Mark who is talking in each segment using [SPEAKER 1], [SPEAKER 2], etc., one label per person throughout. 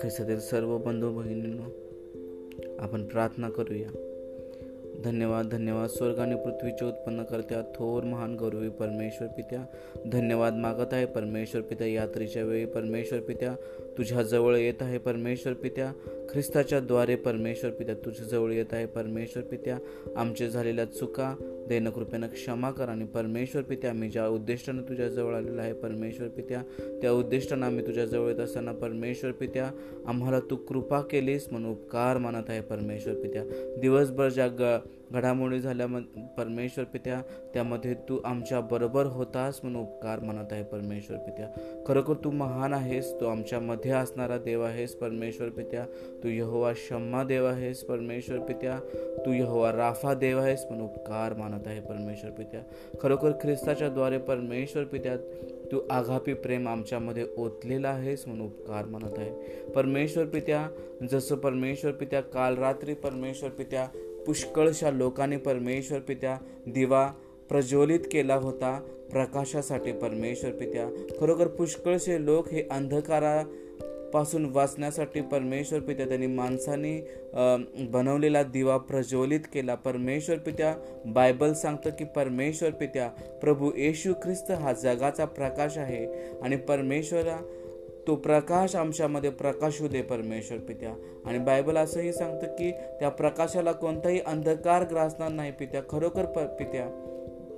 [SPEAKER 1] ख्रिस्तातील सर्व बंधू भगिनींनो. आपण प्रार्थना करूया. धन्यवाद धन्यवाद. स्वर्ग आणि पृथ्वीचे उत्पन्न करत्या थोर महान गौरवी परमेश्वर पित्या. धन्यवाद मागत आहे परमेश्वर पित्या. यात्रेच्या वेळी परमेश्वर पित्या तुझ्या जवळ येत आहे परमेश्वर पित्या. ख्रिस्ताच्या द्वारे परमेश्वर पित्या तुझ्या जवळ येत आहे परमेश्वर पित्या. आमचे झालेल्या चुका देणं कृपेनं क्षमा कर आणि परमेश्वर पित्या आम्ही ज्या उद्दिष्टानं तुझ्याजवळ आलेलं आहे परमेश्वर पित्या त्या उद्दिष्टानं आम्ही तुझ्याजवळ येत असताना परमेश्वर पित्या आम्हाला तू कृपा केलीस म्हणून उपकार मानत आहे परमेश्वर पित्या. दिवसभर ज्या ग घडामोडी झाल्या परमेश्वर पित्या त्यामध्ये तू आमच्या बरोबर होतास म्हणून उपकार म्हणत आहे परमेश्वर पित्या. खरोखर तू महान आहेस तू आमच्यामध्ये असणारा देव आहेस परमेश्वर पित्या. तू यहोवा शम्मा देव आहेस परमेश्वर पित्या. तू यहोवा राफा देव आहेस म्हणून उपकार मानत आहे परमेश्वर पित्या. खरोखर ख्रिस्ताच्या द्वारे परमेश्वर पित्या तू आघापी प्रेम आमच्यामध्ये ओतलेला आहेस म्हणून उपकार मानत आहे. परमेश्वर पित्या जसं परमेश्वर पित्या काल रात्री परमेश्वर पित्या पुष्कळशा लोकांनी परमेश्वर पित्या दिवा प्रज्वलित केला होता. प्रकाशासाठी परमेश्वर पित्या खरोखर पुष्कळशे लोक हे अंधकारा पासून वाचण्यासाठी परमेश्वर पित्या त्यांनी माणसाने बनवलेला दिवा प्रज्वलित केला. परमेश्वर पित्या बायबल सांगतं की परमेश्वर पित्या प्रभू येशू ख्रिस्त हा जगाचा प्रकाश आहे आणि परमेश्वरा तो प्रकाश आमच्यामध्ये प्रकाशू दे परमेश्वर पित्या. आणि बायबल असंही सांगतं की त्या प्रकाशाला कोणताही अंधकार ग्रासणार नाही पित्या खरोखर पित्या.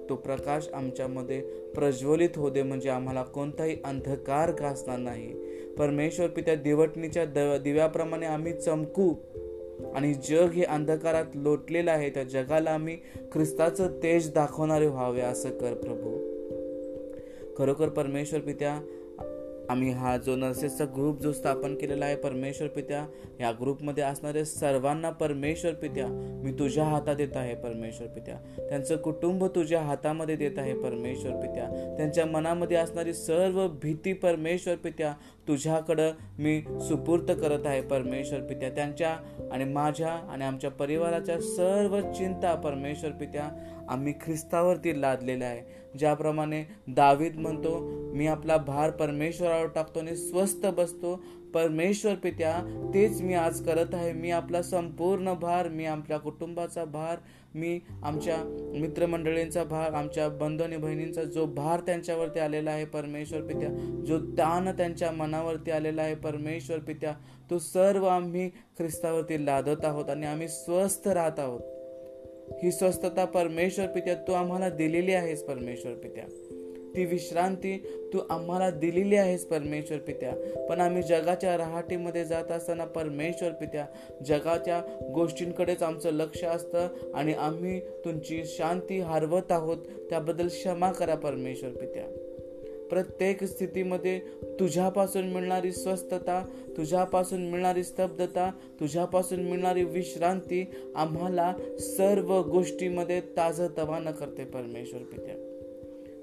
[SPEAKER 1] तो प्रकाश आमच्यामध्ये प्रज्वलित हो दे म्हणजे आम्हाला कोणताही अंधकार घासणार नाही. परमेश्वर पित्या दिवटणीच्या दिव्याप्रमाणे आम्ही चमकू. आणि जग हे अंधकारात लोटलेलं आहे त्या जगाला आम्ही ख्रिस्ताचं तेज दाखवणारे व्हावे असं कर प्रभू. खरोखर परमेश्वर पित्या आम्ही हा जो नर्सेसचा ग्रुप जो स्थापन केलेला आहे परमेश्वर पित्या या ग्रुपमध्ये असणारे सर्वांना परमेश्वर पित्या मी तुझ्या हातात देत आहे परमेश्वर पित्या. त्यांचं कुटुंब तुझ्या हातामध्ये देत आहे परमेश्वर पित्या. त्यांच्या मनामध्ये असणारी सर्व भीती परमेश्वर पित्या तुझ्याकडं मी सुपूर्त करत आहे परमेश्वर पित्या. त्यांच्या आणि माझ्या आणि आमच्या परिवाराच्या सर्व चिंता परमेश्वर पित्या आम्ही ख्रिस्तावरती लादलेलं आहे. ज्याप्रमाणे दावीद म्हणतो मी आपला भार परमेश्वरावर टाकतो आणि स्वस्त बसतो. परमेश्वर पित्या तेच मी आज करत आहे. मी आपला संपूर्ण भार मी आपल्या कुटुंबाचा भार मी आमच्या मित्रमंडळींचा भार आमच्या बंधू आणि बहिणींचा जो भार त्यांच्यावरती आलेला आहे परमेश्वर पित्या. जो ताण त्यांच्या मनावरती आलेला आहे परमेश्वर पित्या. तो सर्व आम्ही ख्रिस्तावरती लादत आहोत आणि आम्ही स्वस्थ राहत आहोत. ही स्वस्थता परमेश्वर पित्या तू आम्हाला दिलेली आहेस परमेश्वर पित्या. ती विश्रांती तू आम्हाला दिलेली आहेस परमेश्वर पित्या. पण आम्ही जगाच्या रहाटीमध्ये जात असताना परमेश्वर पित्या जगाच्या गोष्टींकडेच आमचं लक्ष असतं आणि आम्ही तुमची शांती हरवत आहोत. त्याबद्दल क्षमा करा परमेश्वर पित्या. प्रत्येक स्थितीमध्ये तुझ्यापासून मिळणारी स्वस्थता तुझ्यापासून मिळणारी स्तब्धता तुझ्यापासून मिळणारी विश्रांती आम्हाला सर्व गोष्टीमध्ये ताजतवानं करते परमेश्वर पित्या.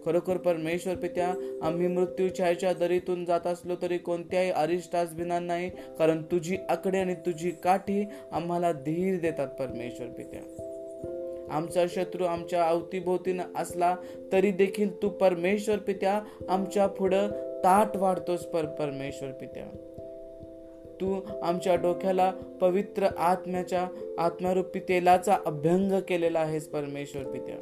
[SPEAKER 1] खरोखर परमेश्वर पित्या आम्ही मृत्यूछायाच्या दरीतून जात असलो तरी कोणत्याही अरिष्टास भिणार नाही कारण तुझी आकडे आणि तुझी काठी आम्हाला धीर देतात परमेश्वर पित्या. आमचा शत्रू आमच्या अवतीभोवतीनं असला तरी देखील तू परमेश्वर पित्या आमच्या पुढं ताट वाढतोस पर परमेश्वर पित्या. तू आमच्या डोक्याला पवित्र आत्म्याच्या आत्मारूपी तेलाचा अभ्यंग केलेला आहेस परमेश्वर पित्या.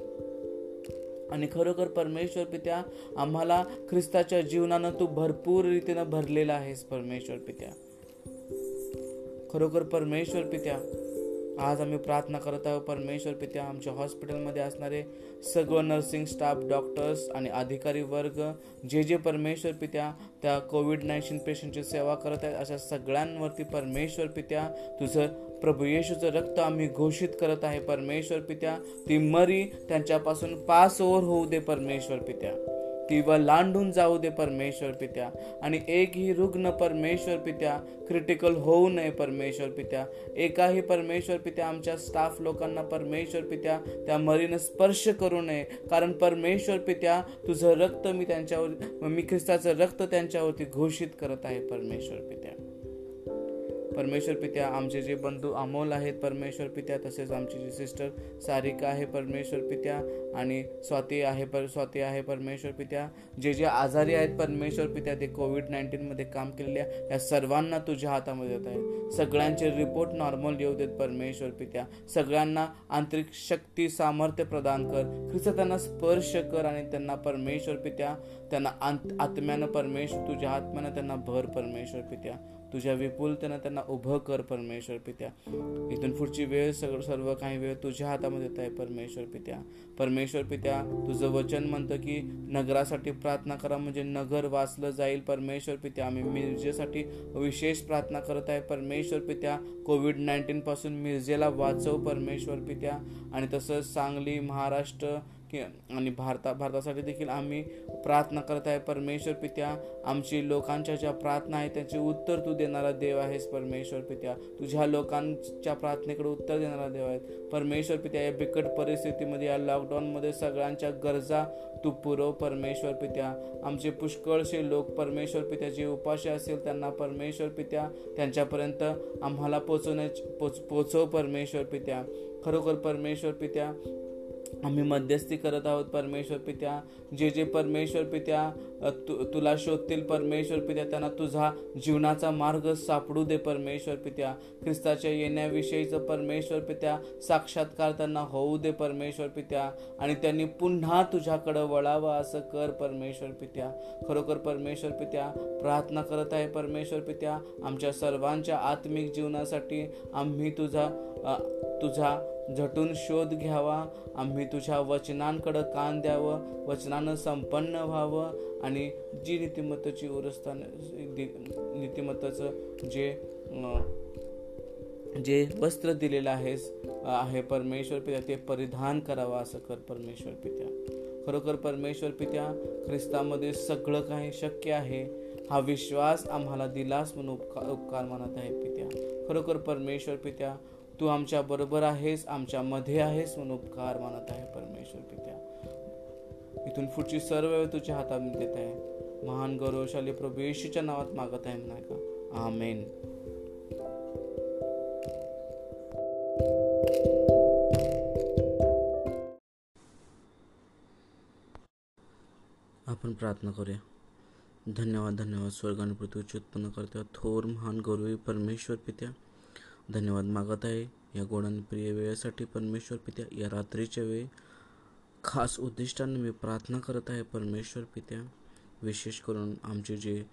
[SPEAKER 1] आणि खरोखर परमेश्वर पित्या आम्हाला ख्रिस्ताच्या जीवनानं तू भरपूर रीतीनं भरलेला आहेस परमेश्वर पित्या. खरोखर परमेश्वर पित्या आज आम्ही प्रार्थना करत आहोत परमेश्वर पित्या आमच्या हॉस्पिटलमध्ये असणारे सगळं नर्सिंग स्टाफ डॉक्टर्स आणि अधिकारी वर्ग जे जे परमेश्वर पित्या त्या कोविड नाईन्टीन पेशंटची सेवा करत आहेत अशा सगळ्यांवरती परमेश्वर पित्या तुझं प्रभू येशूचं रक्त आम्ही घोषित करत आहे परमेश्वर पित्या. ती मरी त्यांच्यापासून पास ओव्हर होऊ दे परमेश्वर पित्या. किंवा लांडून जाऊ दे परमेश्वर पित्या. आणि एकही रुग्ण परमेश्वर पित्या क्रिटिकल होऊ नये परमेश्वर पित्या. एकाही परमेश्वर पित्या आमच्या स्टाफ लोकांना परमेश्वर पित्या त्या मरीनं स्पर्श करू नये. कारण परमेश्वर पित्या तुझं रक्त मी त्यांच्यावर मी ख्रिस्ताचं रक्त त्यांच्यावरती घोषित करत आहे परमेश्वर पित्या. परमेश्वर पित्या आमचे जे बंधू अमोल आहेत परमेश्वर पित्या तसेच आमची जी सिस्टर सारिका आहे परमेश्वर पित्या आणि स्वाती आहे पर स्वाती आहे परमेश्वर पित्या. जे जे आजारी आहेत परमेश्वर पित्या ते कोविड नाईन्टीनमध्ये काम केलेल्या या सर्वांना तुझ्या हातामध्ये देत आहे. सगळ्यांचे रिपोर्ट नॉर्मल येऊ देत परमेश्वर पित्या. सगळ्यांना आंतरिक शक्ती सामर्थ्य प्रदान कर. ख्रिस्त त्यांना स्पर्श कर आणि त्यांना परमेश्वर पित्या त्यांना आत्म्यानं परमेश्वर तुझ्या आत्म्यानं त्यांना भर परमेश्वर पित्या. तुझ्या विपुलतेनं त्यांना उभं कर परमेश्वर पित्या. इथून पुढची वेळ सगळं सर्व काही वेळ तुझ्या हातामध्ये येत आहे परमेश्वर पित्या. परमेश्वर पित्या तुझं वचन म्हणतं की नगरासाठी प्रार्थना करा म्हणजे नगर वाचलं जाईल परमेश्वर पित्या. आम्ही मिरजेसाठी विशेष प्रार्थना करत आहे परमेश्वर पित्या. कोविड नाईन्टीनपासून मिरजेला वाचव परमेश्वर पित्या. आणि तसंच सांगली महाराष्ट्र की आणि भारता भारतासाठी देखील आम्ही प्रार्थना करत आहे. परमेश्वर पित्या आमची लोकांच्या ज्या प्रार्थना आहे त्याचे उत्तर तू देणारा देव आहेस परमेश्वर पित्या. तुझ्या लोकांच्या प्रार्थनेकडे उत्तर देणारा देव आहे परमेश्वर पित्या या बिकट परिस्थितीमध्ये या लॉकडाऊनमध्ये सगळ्यांच्या गरजा तू पुरव परमेश्वर पित्या. आमचे पुष्कळशे लोक परमेश्वर पित्या जे उपाशी असेल त्यांना परमेश्वर पित्या त्यांच्यापर्यंत आम्हाला पोचवण्याची पोच पोचव परमेश्वर पित्या. खरोखर परमेश्वर पित्या आम्ही मध्यस्थी करत आहोत परमेश्वर पित्या. जे जे परमेश्वर पित्या तु तुला शोधतील परमेश्वर पित्या त्यांना तुझा जीवनाचा मार्ग सापडू दे परमेश्वर पित्या. ख्रिस्ताच्या येण्याविषयीचं परमेश्वर पित्या साक्षात्कार त्यांना होऊ दे परमेश्वर पित्या. आणि त्यांनी पुन्हा तुझ्याकडं वळावं असं कर परमेश्वर पित्या. खरोखर परमेश्वर पित्या प्रार्थना करत आहे परमेश्वर पित्या. आमच्या सर्वांच्या आत्मिक जीवनासाठी आम्ही तुझा तुझा झटून शोध घ्यावा. आम्ही तुझ्या वचनांकडं कान द्यावं. वचनानं संपन्न व्हावं. आणि जी नीतिमत्ताची उरस्थान नीतिमत्ताचं जे जे वस्त्र दिलेलं आहेस आहे परमेश्वर पित्या ते परिधान करावं असं कर परमेश्वर पित्या. खरोखर परमेश्वर पित्या ख्रिस्तामध्ये सगळं काही शक्य आहे. हा विश्वास आम्हाला दिलास म्हणून उपकार उपकार मानत आहे पित्या. खरोखर परमेश्वर पित्या तू आमच्या बरोबर आहेस आमच्या मध्ये आहेस म्हणून उपकार मानत आहे परमेश्वर पित्या. इथून पुढची सर्व वेळ तुझ्या हातात देत आहे. महान गौरवशाली प्रभू येशूच्या नावात मागत आहे म्हणा का? आमेन. आपण प्रार्थना करूया. धन्यवाद धन्यवाद स्वर्ग आणि पृथ्वीचे उत्पन्न करता. थोर महान गौरवी परमेश्वर पित्या धन्यवाद मागत आहे. या गोडाने प्रिय वेळेसाठी परमेश्वर पित्या या रात्रीच्या वेळी खास उद्दिष्टाने मी प्रार्थना करत आहे. परमेश्वर पित्या विशेष करून आमचे जे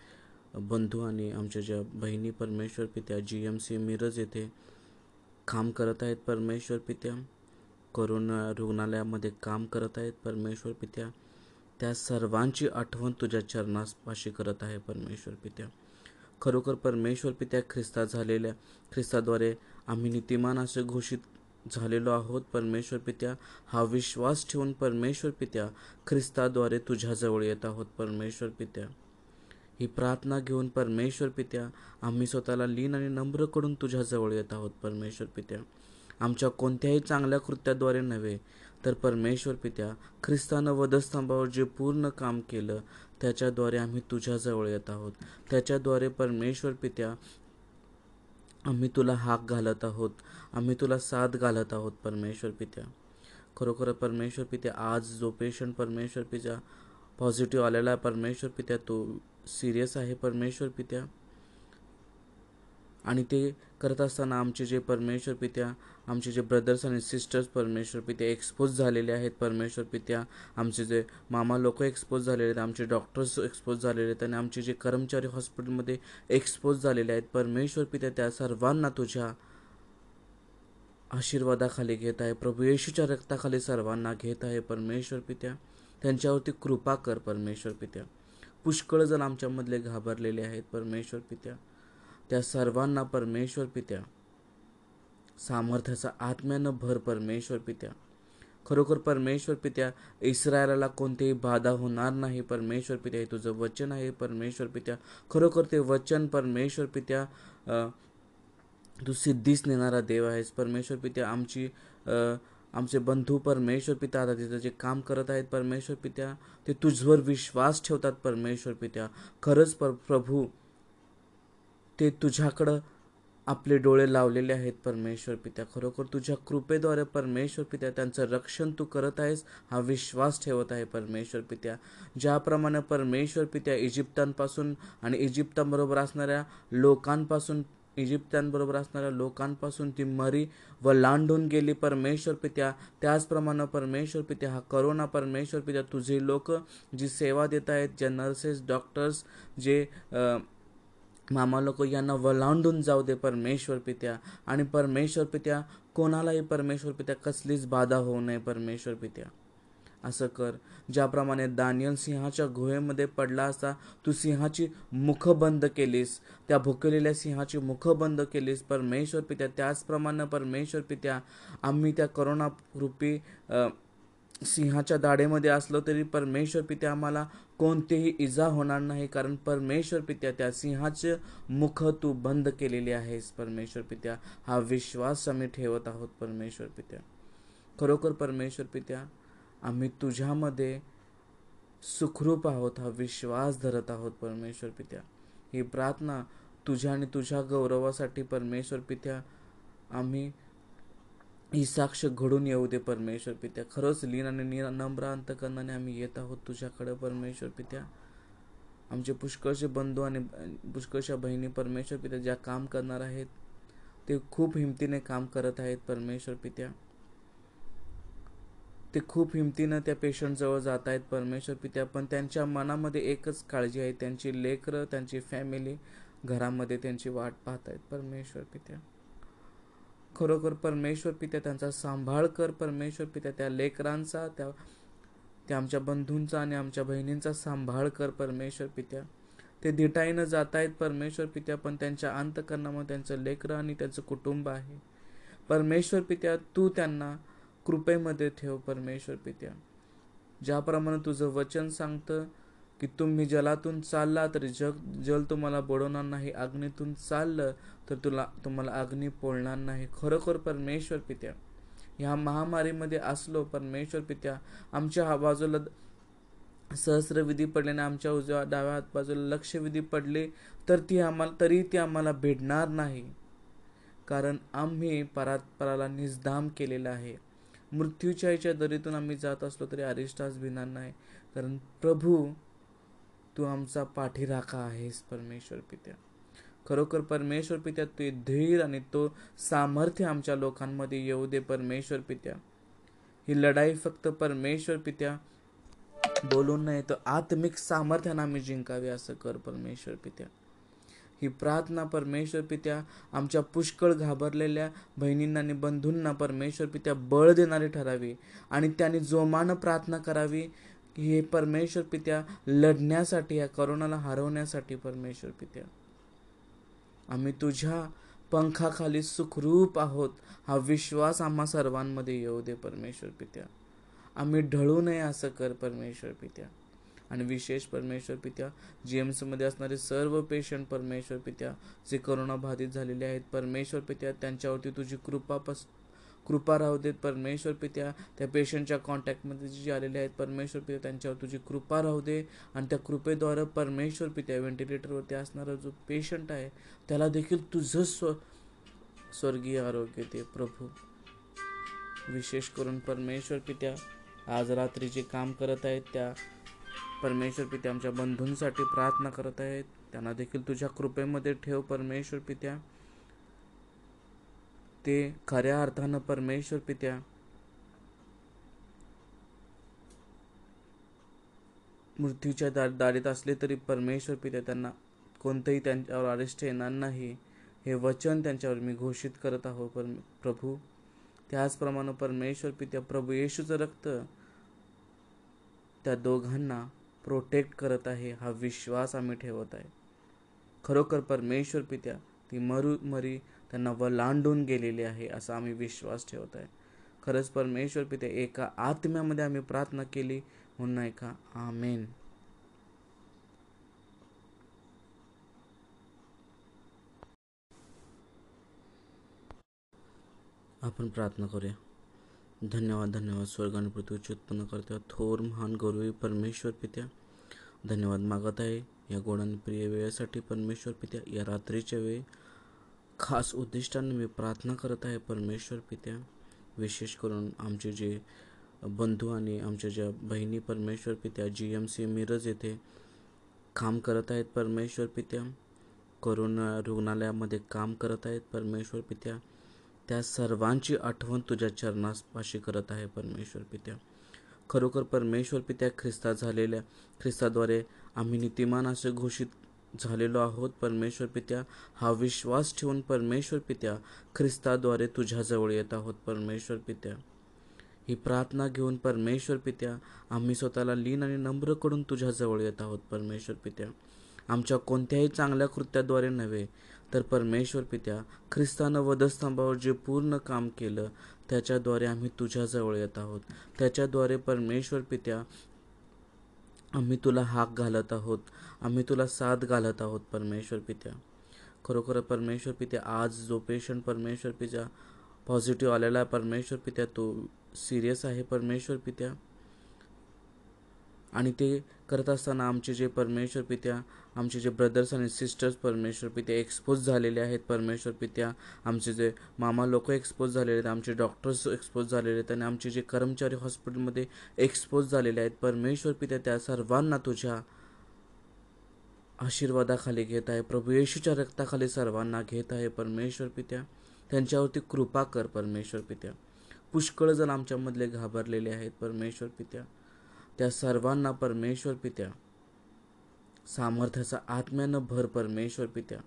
[SPEAKER 1] बंधू आणि आमच्या ज्या बहिणी परमेश्वर पित्या जी एम सी मिरज येथे काम करत आहेत. परमेश्वर पित्या करोना रुग्णालयामध्ये काम करत आहेत. परमेश्वर पित्या त्या सर्वांची आठवण तुझ्या चरणापाशी करत आहे. परमेश्वर पित्या खरोखर परमेश्वर पित्या ख्रिस्ता झालेल्या ख्रिस्ताद्वारे आम्ही नीतिमान असे घोषित झालेलो आहोत. परमेश्वर पित्या हा विश्वास ठेवून परमेश्वर पित्या ख्रिस्ताद्वारे तुझ्याजवळ येत आहोत. परमेश्वर पित्या ही प्रार्थना घेऊन परमेश्वर पित्या आम्ही स्वतःला लीन आणि नम्र करून तुझ्याजवळ येत आहोत. परमेश्वर पित्या आमच्या कोणत्याही चांगल्या कृत्याद्वारे नव्हे तर परमेश्वर पित्या ख्रिस्तानं वधस्तंभावर जे पूर्ण काम केलं त्याच्याद्वारे आम्ही तुझ्याजवळ येत आहोत. त्याच्याद्वारे परमेश्वर पित्या आम्ही तुला हाक घालत आहोत. आम्ही तुला साथ घालत आहोत परमेश्वर पित्या. खरोखर परमेश्वर पित्या आज जो पेशंट परमेश्वर पित्या पॉझिटिव्ह आलेला परमेश्वर पित्या तो सिरियस आहे परमेश्वर पित्या. आणि ते करत असताना आमचे जे परमेश्वर पित्या आमचे जे ब्रदर्स आणि सिस्टर्स परमेश्वर पित्या एक्सपोज झालेले आहेत. परमेश्वर पित्या आमचे जे मामा लोक एक्सपोज झालेले आहेत आमचे डॉक्टर्स एक्सपोज झालेले आहेत आणि आमचे जे कर्मचारी हॉस्पिटलमध्ये एक्सपोज झालेले आहेत. परमेश्वर पित्या त्या सर्वांना तुझ्या आशीर्वादाखाली घेत आहे. प्रभू येशूच्या रक्ताखाली सर्वांना घेत आहे. परमेश्वर पित्या त्यांच्यावरती कृपा कर परमेश्वर पित्या. पुष्कळ जण आमच्यामधले घाबरलेले आहेत. परमेश्वर पित्या त्या सर्वांना परमेश्वर पित्या. सामर्थ्याचा आत्म्यानं भर परमेश्वर पित्या. खरोखर परमेश्वर पित्या इस्रायलाला कोणतीही बाधा होणार नाही परमेश्वर पित्या हे तुझं वचन आहे परमेश्वर पित्या. खरोखर ते वचन परमेश्वर पित्या तू सिद्धीच नेणारा देव आहेस. परमेश्वर पित्या आमची आमचे बंधू परमेश्वर पित्या आता तिथं जे काम करत आहेत परमेश्वर पित्या ते तुझवर विश्वास ठेवतात परमेश्वर पित्या. खरंच पर प्रभू ते तुझ्याकडं आपले डोळे लावलेले आहेत परमेश्वर पित्या. खरोखर तुझ्या कृपेद्वारे परमेश्वर पित्या त्यांचं रक्षण तू करत आहेस हा विश्वास ठेवत आहे परमेश्वर पित्या. ज्याप्रमाणे परमेश्वर पित्या इजिप्तांपासून आणि इजिप्तांबरोबर असणाऱ्या लोकांपासून इजिप्त्यांबरोबर असणाऱ्या लोकांपासून ती मरी व लांडून गेली परमेश्वर पित्या. त्याचप्रमाणे परमेश्वर पित्या हा करोना परमेश्वर पित्या. तुझे लोक जी सेवा देत आहेत जे नर्सेस डॉक्टर्स जे मामा लोक यांना वलांडून जाऊ दे परमेश्वर पित्या. आणि परमेश्वर पित्या कोणालाही परमेश्वर पित्या कसलीच बाधा होऊ नये परमेश्वर पित्या. असं कर. ज्याप्रमाणे दानियल सिंहाच्या गुहेमध्ये पडला असता तू सिंहाची मुख बंद केलीस. त्या भुकलेल्या सिंहाची मुख बंद केलीस. परमेश्वर पित्या त्याचप्रमाणे परमेश्वर पित्या आम्ही त्या करोना रूपी सिंहाच्या दाढेमध्ये असलो तरी परमेश्वर पित्या आम्हाला कोणतीही इजा होणार नाही कारण परमेश्वर पित्या त्या सिंहाचे मुख तू बंद केलेले आहेस. परमेश्वर पित्या हा विश्वास आम्ही ठेवत आहोत परमेश्वर पित्या. खरोखर परमेश्वर पित्या आम्ही तुझ्यामध्ये सुखरूप आहोत हा विश्वास धरत आहोत परमेश्वर पित्या. ही प्रार्थना तुझ्या आणि तुझ्या गौरवासाठी परमेश्वर पित्या आम्ही ही साक्ष घडून येऊ दे परमेश्वर पित्या. खरंच लीन आणि नम्र अंतकरणाने आम्ही येत आहोत तुझ्याकडे परमेश्वर पित्या. आमचे पुष्कळचे बंधू आणि पुष्कळशा बहिणी परमेश्वर पित्या ज्या काम करणार आहेत ते खूप हिमतीने काम करत आहेत परमेश्वर पित्या. ते खूप हिमतीनं त्या पेशंटजवळ जात आहेत परमेश्वर पित्या. पण त्यांच्या मनामध्ये एकच काळजी आहे त्यांची लेकरं त्यांची फॅमिली घरामध्ये त्यांची वाट पाहत आहेत परमेश्वर पित्या. खरोखर परमेश्वर पित्या त्यांचा सांभाळ कर. परमेश्वर पित्या त्या लेकरांचा त्या त्या आमच्या बंधूंचा आणि आमच्या बहिणींचा सांभाळ कर परमेश्वर पित्या. ते दिटाईनं जात आहेत परमेश्वर पित्या पण त्यांच्या अंतकरणामध्ये त्यांचं लेकरं आणि त्यांचं कुटुंब आहे. परमेश्वर पित्या तू त्यांना कृपेमध्ये ठेव परमेश्वर पित्या. ज्याप्रमाणे तुझं वचन सांगतं की तुम्ही जलातून चालला तरी जग जल तुम्हाला बुडवणार नाही अग्नीतून चाललं तर तुला तुम्हाला अग्नी पोळणार नाही. खरोखर परमेश्वर पित्या ह्या महामारीमध्ये असलो परमेश्वर पित्या आमच्या बाजूला सहस्र विधी पडल्याने आमच्या उजव्या डाव्या बाजूला लक्ष विधी पडले तर ती आम्हाला तरी ती आम्हाला भेटणार नाही. कारण आम्ही परात्पराला निजदाम केलेला आहे. मृत्यूच्या याच्या दरीतून आम्ही जात असलो तरी अरिष्टास भिणार नाही. कारण प्रभू तू आमचा पाठीराखा आहेस परमेश्वर पित्या. खरोखर परमेश्वर पित्या तू धीर आणि तो सामर्थ्य आमच्या लोकांमध्ये येऊ दे परमेश्वर पित्या. ही लढाई फक्त परमेश्वर पित्या. बोलून नाही तर आत्मिक सामर्थ्यानं आम्ही जिंकावे असं कर परमेश्वर पित्या. ही प्रार्थना परमेश्वर पित्या आमच्या पुष्कळ घाबरलेल्या बहिणींना आणि बंधूंना परमेश्वर पित्या बळ देणारी ठरावी आणि त्यांनी जोमानं प्रार्थना करावी. हे परमेश्वर पित्या लढण्यासाठी या करोनाला हरवण्यासाठी परमेश्वर पित्या. आम्ही तुझ्या पंखाखाली सुखरूप आहोत. हा विश्वास आम्हा सर्वांमध्ये येऊ दे परमेश्वर पित्या. आम्ही ढळू नये असं कर परमेश्वर पित्या. आणि विशेष परमेश्वर पित्या जी एम सीमध्ये असणारे सर्व पेशंट परमेश्वर पित्या जे करोना बाधित झालेले आहेत परमेश्वर पित्या त्यांच्यावरती तुझी कृपा पस कृपा राहू देत. परमेश्वर पित्या त्या पेशंटच्या कॉन्टॅक्टमध्ये जे आलेले आहेत परमेश्वर पित्या त्यांच्यावर तुझी कृपा राहू दे. आणि त्या कृपेद्वारे परमेश्वर पित्या व्हेंटिलेटरवरती असणारा जो पेशंट आहे त्याला देखील तुझं स्व स्वर्गीय आरोग्य दे प्रभू. विशेष करून परमेश्वर पित्या आज रात्री जे काम करत आहेत त्या परमेश्वर पित्या आमच्या बंधूंसाठी प्रार्थना करत आहेत. त्यांना देखील तुझ्या कृपेमध्ये ठेव परमेश्वर पित्या. ते खऱ्या अर्थानं परमेश्वर पित्या. मृत्यूच्या दा दारीत असले तरी परमेश्वर पित्या त्यांना कोणतंही त्यांच्यावर अरेस्ट येणार नाही. हे वचन त्यांच्यावर मी घोषित करत आहो पर प्रभू. त्याचप्रमाणे परमेश्वर पित्या प्रभू येशूचं रक्त त्या दोघांना प्रोटेक्ट करत आहे हा विश्वास आम्ही ठेवत आहे. खरोखर परमेश्वर पित्या ती मरु मरी त्यांना वलांडून गेलेली आहे असा आम्ही विश्वास ठेवत आहे. खरंच परमेश्वर पिते एका आत्म्यामध्ये आम्ही प्रार्थना केली म्हणून ऐका आमेन. आपण प्रार्थना करूया. धन्यवाद धन्यवाद स्वर्ग आणि पृथ्वीचे उत्पन्न करत्या थोर महान गौरवी परमेश्वर पित्या. धन्यवाद मागत आहे या गोड आणि प्रिय वेळेसाठी परमेश्वर पित्या या रात्रीच्या वेळी खास उद्दिष्टाने मी प्रार्थना करत आहे परमेश्वर पित्या विशेष करून आमचे जे बंधू आणि आमच्या ज्या बहिणी परमेश्वर पित्या जी एम सी मिरज येथे काम करत आहेत परमेश्वर पित्या करोना रुग्णालयामध्ये काम करत आहेत परमेश्वर पित्या त्या सर्वांची आठवण तुझ्या चरणापाशी करत आहे परमेश्वर पित्या. खरोखर परमेश्वर पित्या ख्रिस्ता झालेल्या ख्रिस्ताद्वारे आम्ही नीतिमान असे घोषित झालेलो आहोत. परमेश्वर पित्या हा विश्वास ठेवून परमेश्वर पित्या ख्रिस्ताद्वारे तुझ्याजवळ येत आहोत परमेश्वर पित्या. ही प्रार्थना घेऊन परमेश्वर पित्या आम्ही स्वतःला लीन आणि नम्र करून तुझ्याजवळ येत आहोत परमेश्वर पित्या. आमच्या कोणत्याही चांगल्या कृत्याद्वारे नव्हे तर परमेश्वर पित्या ख्रिस्तानं वधस्तंभावर जे पूर्ण काम केलं त्याच्याद्वारे आम्ही तुझ्याजवळ येत आहोत. त्याच्याद्वारे परमेश्वर पित्या आम्ही तुला हाक घालत आहोत. आम्ही तुला साथ घालत आहोत परमेश्वर पित्या. खरोखर परमेश्वर पित्या आज जो पेशंट परमेश्वर पित्या पॉझिटिव्ह आलेला आहे परमेश्वर पित्या तो सिरियस आहे परमेश्वर पित्या. आणि ते करत असताना आमचे जे परमेश्वर पित्या आमचे जे ब्रदर्स आणि सिस्टर्स परमेश्वर पित्या एक्सपोज झालेले आहेत. परमेश्वर पित्या आमचे जे मामा लोक एक्सपोज झालेले आहेत आमचे डॉक्टर्स एक्सपोज झालेले आहेत आणि आमचे जे कर्मचारी हॉस्पिटलमध्ये एक्सपोज झालेले आहेत. परमेश्वर पित्या त्या सर्वांना तुझ्या आशीर्वादाखाली घेत आहे. प्रभू येशूच्या रक्ताखाली सर्वांना घेत आहे. परमेश्वर पित्या त्यांच्यावरती कृपा कर परमेश्वर पित्या. पुष्कळ जण आमच्यामधले घाबरलेले आहेत. परमेश्वर पित्या त्या सर्वांना परमेश्वर पित्या. सामर्थ्याचा आत्म्यानं भर परमेश्वर पित्या.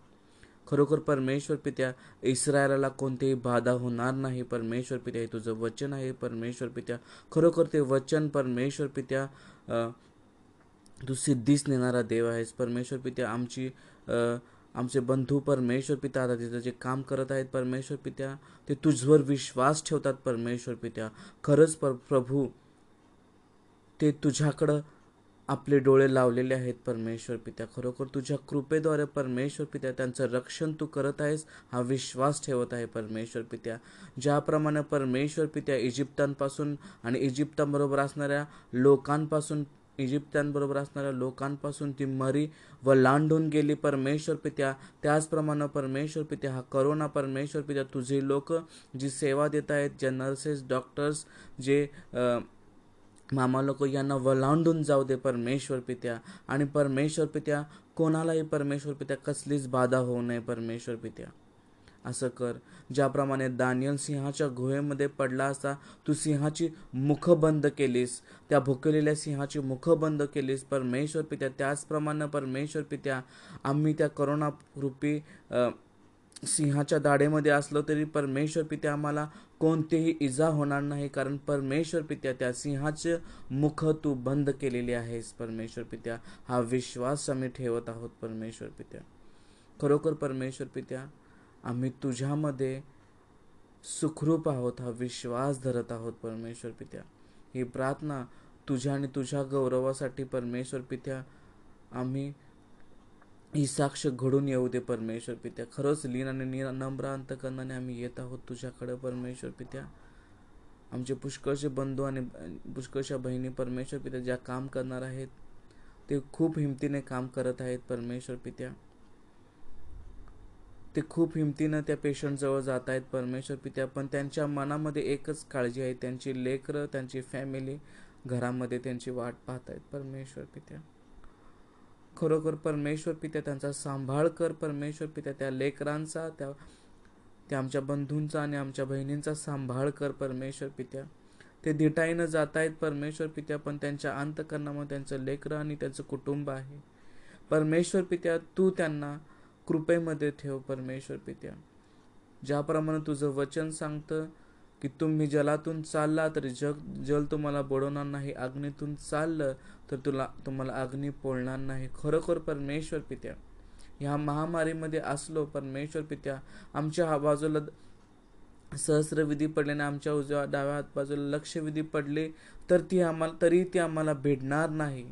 [SPEAKER 1] खरोखर परमेश्वर पित्या इस्रायला कोणतेही बाधा होणार नाही. परमेश्वर पित्या हे तुझं वचन आहे. परमेश्वर पित्या खरोखर ते वचन परमेश्वर पित्या तू सिद्धीच नेणारा देव आहेस. परमेश्वर पित्या आमची आमचे बंधू परमेश्वर पिता आता तिथं जे काम करत आहेत परमेश्वर पित्या ते तुझवर विश्वास ठेवतात परमेश्वर पित्या. खरंच पर प्रभू ते तुझ्याकडं आपले डोळे लावलेले आहेत परमेश्वर पित्या. खरोखर तुझ्या कृपेद्वारे परमेश्वर पित्या त्यांचं रक्षण तू करत आहेस हा विश्वास ठेवत आहे परमेश्वर पित्या. ज्याप्रमाणे परमेश्वर पित्या इजिप्तांपासून आणि इजिप्तांबरोबर असणाऱ्या लोकांपासून इजिप्त्यांबरोबर असणाऱ्या लोकांपासून ती मरी व लांडून गेली परमेश्वर पित्या. त्याचप्रमाणे परमेश्वर पित्या हा करोना परमेश्वर पित्या. तुझे लोक जी सेवा देत आहेत जे नर्सेस डॉक्टर्स जे मामा लोक यांना वलांडून जाऊ दे परमेश्वर पित्या. आणि परमेश्वर पित्या कोणालाही परमेश्वर पित्या कसलीच बाधा होऊ नये परमेश्वर पित्या. असं कर. ज्याप्रमाणे दानियल सिंहाच्या गुहेमध्ये पडला असता तू सिंहाची मुख बंद केलीस. त्या भुकलेल्या सिंहाची मुख बंद केलीस. परमेश्वर पित्या त्याचप्रमाणे परमेश्वर पित्या आम्ही त्या करोना रूपी सिंहाच्या दाढेमध्ये असलो तरी परमेश्वर पित्या आम्हाला कोणतीही इजा होणार नाही कारण परमेश्वर पित्या त्या सिंहाचे मुख तू बंद केलेले आहेस. परमेश्वर पित्या हा विश्वास आम्ही ठेवत आहोत परमेश्वर पित्या. खरोखर परमेश्वर पित्या आम्ही तुझ्यामध्ये सुखरूप आहोत हा विश्वास धरत आहोत परमेश्वर पित्या. ही प्रार्थना तुझ्या आणि तुझ्या गौरवासाठी परमेश्वर पित्या आम्ही ही साक्ष घडून येऊ दे परमेश्वर पित्या. खरंच लीन आणि नम्र अंतकरणाने आम्ही येत आहोत तुझ्याकडे परमेश्वर पित्या. आमचे पुष्कळचे बंधू आणि पुष्कळशा बहिणी परमेश्वर पित्या ज्या काम करणार आहेत ते खूप हिमतीने काम करत आहेत परमेश्वर पित्या. ते खूप हिमतीनं त्या पेशंटजवळ जात आहेत परमेश्वर पित्या पण त्यांच्या मनामध्ये एकच काळजी आहे. त्यांची लेकरं त्यांची फॅमिली घरामध्ये त्यांची वाट पाहत आहेत परमेश्वर पित्या. खरोखर परमेश्वर पित्या त्यांचा सांभाळ कर परमेश्वर पित्या त्या लेकरांचा त्या त्या आमच्या बंधूंचा आणि आमच्या बहिणींचा सांभाळ कर परमेश्वर पित्या. ते दिटाईनं जात आहेत परमेश्वर पित्या पण त्यांच्या अंतकरणामध्ये त्यांचं लेकरं आणि त्यांचं कुटुंब आहे. परमेश्वर पित्या तू त्यांना कृपेमध्ये ठेव परमेश्वर पित्या. ज्याप्रमाणे तुझं वचन सांगतं की तुम्ही जलातून चालला तरी जग जल तुम्हाला बुडवणार नाही अग्नीतून चाललं तर तुला तुम्हाला अग्नी पोळणार नाही. खरोखर परमेश्वर पित्या ह्या महामारीमध्ये असलो परमेश्वर पित्या आमच्या बाजूला सहस्र विधी पडल्याने आमच्या उजव्या डाव्या बाजूला लक्ष विधी पडले तर ती आम्हाला तरी ती आम्हाला भेटणार नाही.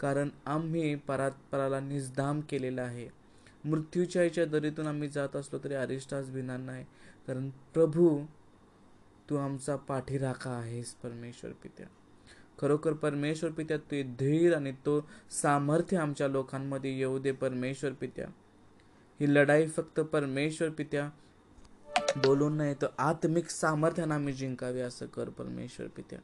[SPEAKER 1] कारण आम्ही परात्पराला निजदाम केलेला आहे. मृत्यूच्या याच्या दरीतून आम्ही जात असलो तरी अरिष्टास भिणार नाही. कारण प्रभू तू आमचा पाठीराखा आहेस परमेश्वर पित्या. खरोखर परमेश्वर पित्या तू धीर आणि तो सामर्थ्य आमच्या लोकांमध्ये येऊ दे परमेश्वर पित्या. ही लढाई फक्त परमेश्वर पित्या. बोलून नाही तर आत्मिक सामर्थ्यानं आम्ही जिंकावे असं कर परमेश्वर पित्या.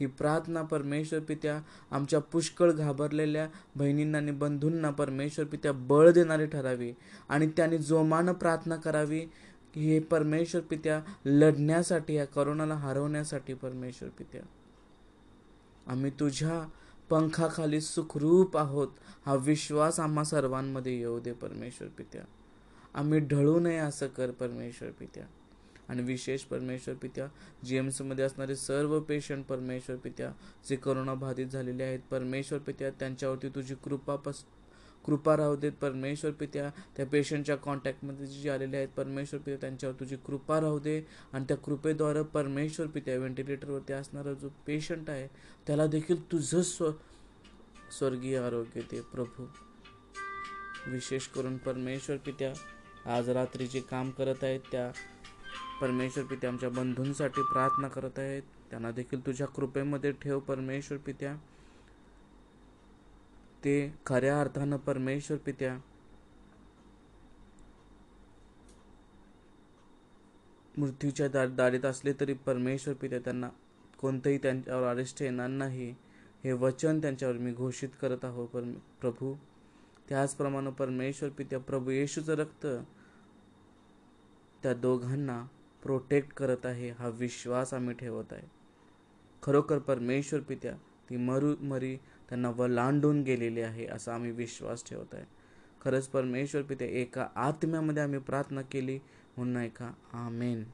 [SPEAKER 1] ही प्रार्थना परमेश्वर पित्या आमच्या पुष्कळ घाबरलेल्या बहिणींना आणि बंधूंना परमेश्वर पित्या बळ देणारी ठरावी आणि त्यांनी जोमानं प्रार्थना करावी. की हे परमेश्वर पित्या लढण्यासाठी या करोनाला हरवण्यासाठी परमेश्वर पित्या. आम्ही तुझ्या पंखाखाली सुखरूप आहोत. हा विश्वास आम्हा सर्वांमध्ये येऊ दे परमेश्वर पित्या. आम्ही ढळू नये असं कर परमेश्वर पित्या. आणि विशेष परमेश्वर पित्या जी एम सीमध्ये असणारे सर्व पेशंट परमेश्वर पित्या जे करोना बाधित झालेले आहेत परमेश्वर पित्या त्यांच्यावरती तुझी कृपा पस कृपा राहू देत. परमेश्वर पित्या त्या पेशंटच्या कॉन्टॅक्टमध्ये जे आलेले आहेत परमेश्वर पित्या त्यांच्यावर तुझी कृपा राहू दे. आणि त्या कृपेद्वारे परमेश्वर पित्या व्हेंटिलेटरवरती असणारा जो पेशंट आहे त्याला देखील तुझं स्व स्वर्गीय आरोग्य दे प्रभू. विशेष करून परमेश्वर पित्या आज रात्री जे काम करत आहेत त्या परमेश्वर पित्या आमच्या बंधूंसाठी प्रार्थना करत आहेत. त्यांना देखील तुझ्या कृपेमध्ये ठेव परमेश्वर पित्या. ते खऱ्या अर्थानं परमेश्वर पित्या. मृत्यूच्या दा दारीत असले तरी परमेश्वर पित्या त्यांना कोणतंही त्यांच्यावर अरेस्ट येणार नाही. हे वचन त्यांच्यावर मी घोषित करत आहो पर प्रभू. त्याचप्रमाणे परमेश्वर पित्या प्रभू येशूचं रक्त त्या दोघांना प्रोटेक्ट करत आहे हा विश्वास आम्ही ठेवत आहे. खरोखर परमेश्वर पित्या ती मरू मरी त्यांना वलांडून गेलेले आहे असा आम्ही विश्वास ठेवत आहे. खरंच परमेश्वर पित्या एका आत्म्यामध्ये आम्ही प्रार्थना केली म्हणून ऐका. आमेन.